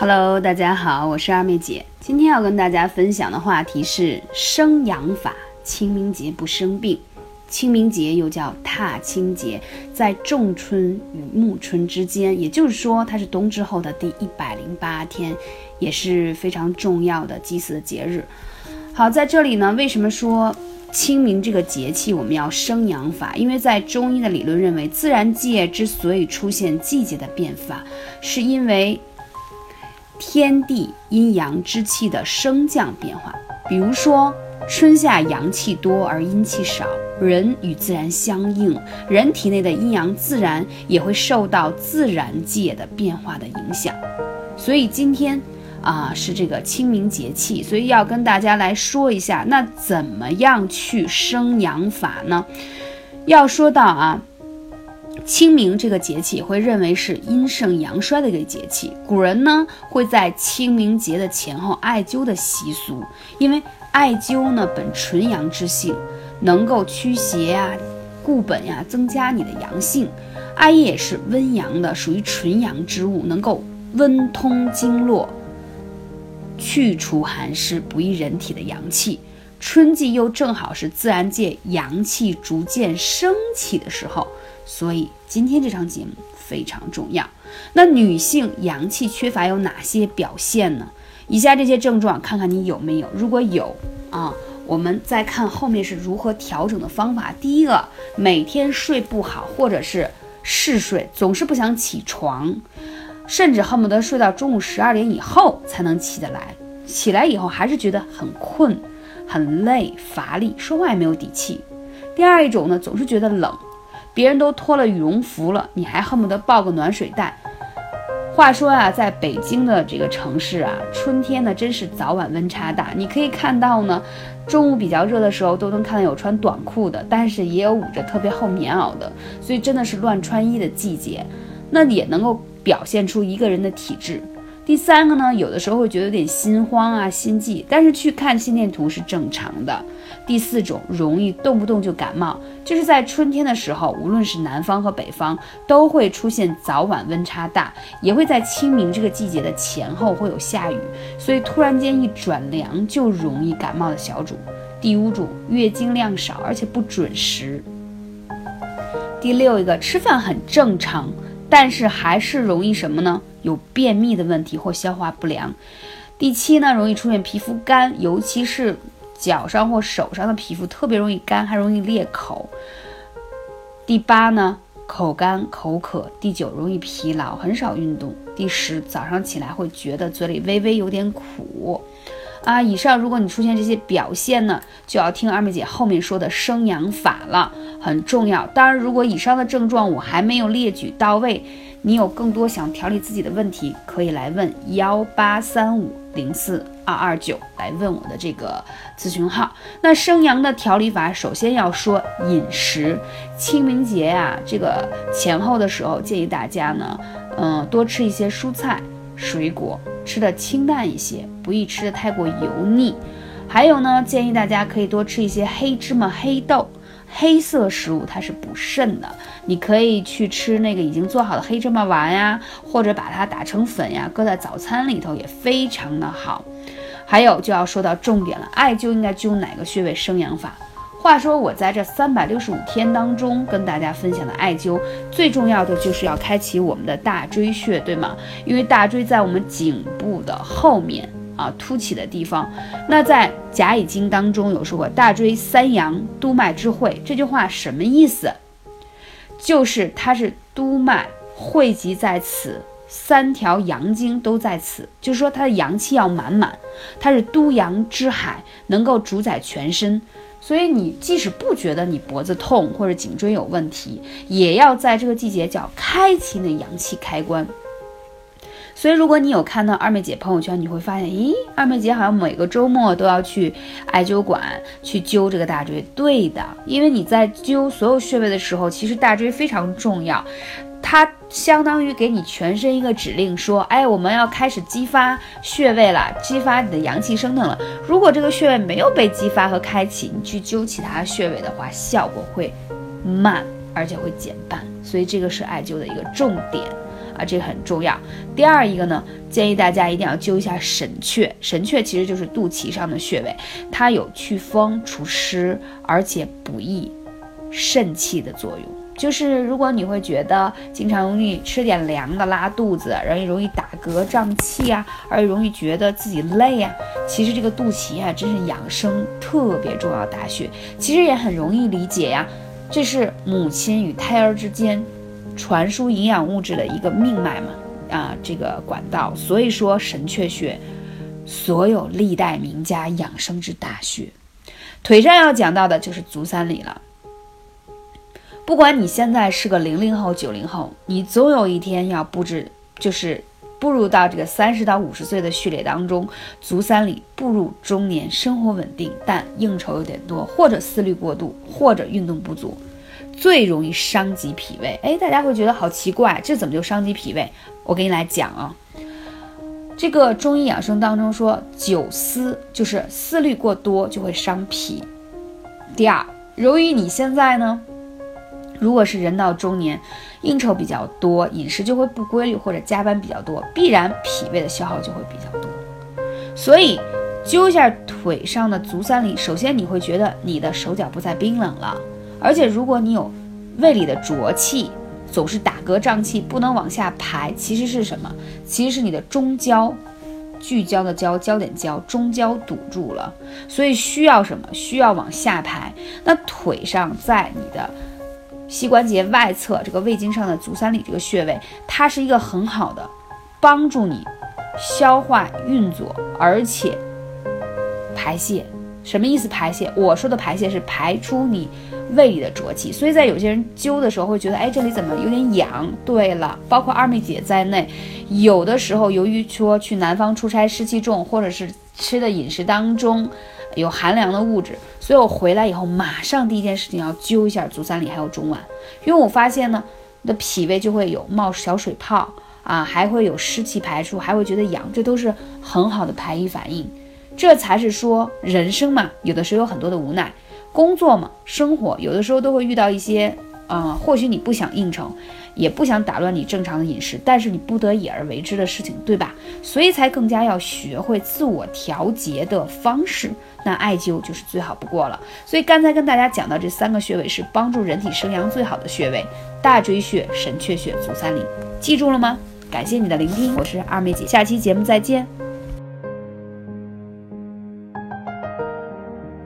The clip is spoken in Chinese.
Hello，大家好，我是二妹姐。今天要跟大家分享的话题是生阳法。清明节不生病，清明节又叫踏青节，在仲春与暮春之间，也就是说它是冬至后的第一百零八天，也是非常重要的祭祀的节日。好，在这里呢，为什么说清明这个节气我们要生阳法？因为在中医的理论认为，自然界之所以出现季节的变化，是因为。天地阴阳之气的升降变化，比如说春夏阳气多而阴气少，人与自然相应，人体内的阴阳自然也会受到自然界的变化的影响。所以今天啊是这个清明节气，所以要跟大家来说一下，那怎么样去生阳法呢？要说到啊。清明这个节气会认为是阴盛阳衰的一个节气，古人呢会在清明节的前后艾灸的习俗，因为艾灸呢本纯阳之性，能够驱邪呀、固本呀，增加你的阳性。艾叶也是温阳的，属于纯阳之物，能够温通经络，去除寒湿，补益人体的阳气。春季又正好是自然界阳气逐渐升起的时候。所以今天这场节目非常重要。那女性阳气缺乏有哪些表现呢？以下这些症状，看看你有没有。如果有啊，我们再看后面是如何调整的方法。第一个，每天睡不好，或者是嗜睡，总是不想起床，甚至恨不得睡到中午十二点以后才能起得来。起来以后还是觉得很困、很累、乏力，说话也没有底气。第二一种呢，总是觉得冷。别人都脱了羽绒服了，你还恨不得抱个暖水袋。话说啊，在北京的这个城市啊，春天呢真是早晚温差大。你可以看到呢，中午比较热的时候都能看到有穿短裤的，但是也有捂着特别厚棉袄的，所以真的是乱穿衣的季节。那也能够表现出一个人的体质。第三个呢，有的时候会觉得有点心慌啊、心悸，但是去看心电图是正常的。第四种，容易动不动就感冒，就是在春天的时候，无论是南方和北方，都会出现早晚温差大，也会在清明这个季节的前后会有下雨，所以突然间一转凉就容易感冒的小主。第五种，月经量少而且不准时。第六一个，吃饭很正常，但是还是容易什么呢？有便秘的问题或消化不良。第七呢，容易出现皮肤干，尤其是脚上或手上的皮肤特别容易干，还容易裂口。第八呢，口干口渴。第九，容易疲劳，很少运动。第十，早上起来会觉得嘴里微微有点苦。啊，以上如果你出现这些表现呢，就要听二妹姐后面说的生阳法了，很重要。当然，如果以上的症状我还没有列举到位。你有更多想调理自己的问题，可以来问幺八三五零四二二九，来问我的这个咨询号。那生阳的调理法，首先要说饮食。清明节呀，这个前后的时候，建议大家呢，嗯，多吃一些蔬菜、水果，吃的清淡一些，不宜吃的太过油腻。还有呢，建议大家可以多吃一些黑芝麻、黑豆。黑色食物它是补肾的，你可以去吃那个已经做好的黑芝麻丸呀，或者把它打成粉呀，搁在早餐里头也非常的好。还有就要说到重点了，艾灸应该灸哪个穴位生阳法？话说我在这三百六十五天当中跟大家分享的艾灸，最重要的就是要开启我们的大椎穴，对吗？因为大椎在我们颈部的后面。啊，凸起的地方。那在甲乙经当中有说过“大椎三阳，督脉之会”，这句话什么意思？就是它是督脉汇集在此，三条阳经都在此，就是说它的阳气要满满，它是督阳之海，能够主宰全身。所以你即使不觉得你脖子痛或者颈椎有问题，也要在这个季节叫开启那阳气开关。所以，如果你有看到二妹姐朋友圈，你会发现，咦，二妹姐好像每个周末都要去艾灸馆去灸这个大椎。对的，因为你在灸所有穴位的时候，其实大椎非常重要，它相当于给你全身一个指令，说，哎，我们要开始激发穴位了，激发你的阳气升腾了。如果这个穴位没有被激发和开启，你去灸其他穴位的话，效果会慢，而且会减半。所以这个是艾灸的一个重点。啊，这个很重要。第二一个呢，建议大家一定要灸一下神阙。神阙其实就是肚脐上的穴位，它有祛风除湿，而且补益肾气的作用。就是如果你会觉得经常容易吃点凉的拉肚子，容易容易打嗝胀气啊，而容易觉得自己累啊，其实这个肚脐啊，真是养生特别重要大穴。其实也很容易理解呀，这是母亲与胎儿之间传输营养物质的一个命脉嘛，啊，这个管道。所以说神阙穴，所有历代名家养生之大穴。腿上要讲到的就是足三里了。不管你现在是个零零后、九零后，你总有一天要布置，就是步入到这个三十到五十岁的序列当中。足三里，步入中年，生活稳定，但应酬有点多，或者思虑过度，或者运动不足，最容易伤及脾胃。哎，大家会觉得好奇怪，这怎么就伤及脾胃？我给你来讲啊，这个中医养生当中说，久思就是思虑过多就会伤脾。第二，由于你现在呢。如果是人到中年，应酬比较多，饮食就会不规律，或者加班比较多，必然脾胃的消耗就会比较多。所以揪一下腿上的足三里，首先你会觉得你的手脚不再冰冷了，而且如果你有胃里的浊气，总是打嗝胀气，不能往下排，其实是什么？其实是你的中焦，聚焦的焦，焦点焦，中焦堵住了，所以需要什么？需要往下排。那腿上在你的。膝关节外侧这个胃经上的足三里这个穴位，它是一个很好的帮助你消化运作，而且排泄。什么意思？排泄？我说的排泄是排出你胃里的浊气。所以在有些人灸的时候会觉得，哎，这里怎么有点痒？对了，包括二妹姐在内，有的时候由于说去南方出差湿气重，或者是吃的饮食当中。有寒凉的物质，所以我回来以后马上第一件事情要灸一下足三里还有中脘，因为我发现呢，你的脾胃就会有冒小水泡啊，还会有湿气排出，还会觉得痒，这都是很好的排异反应。这才是说人生嘛，有的时候有很多的无奈，工作嘛，生活有的时候都会遇到一些，呃，或许你不想应酬。也不想打乱你正常的饮食，但是你不得已而为之的事情，对吧？所以才更加要学会自我调节的方式。那艾灸就是最好不过了。所以刚才跟大家讲到这三个穴位是帮助人体生阳最好的穴位：大椎穴、神阙穴、足三里。记住了吗？感谢你的聆听，我是二妹姐，下期节目再见。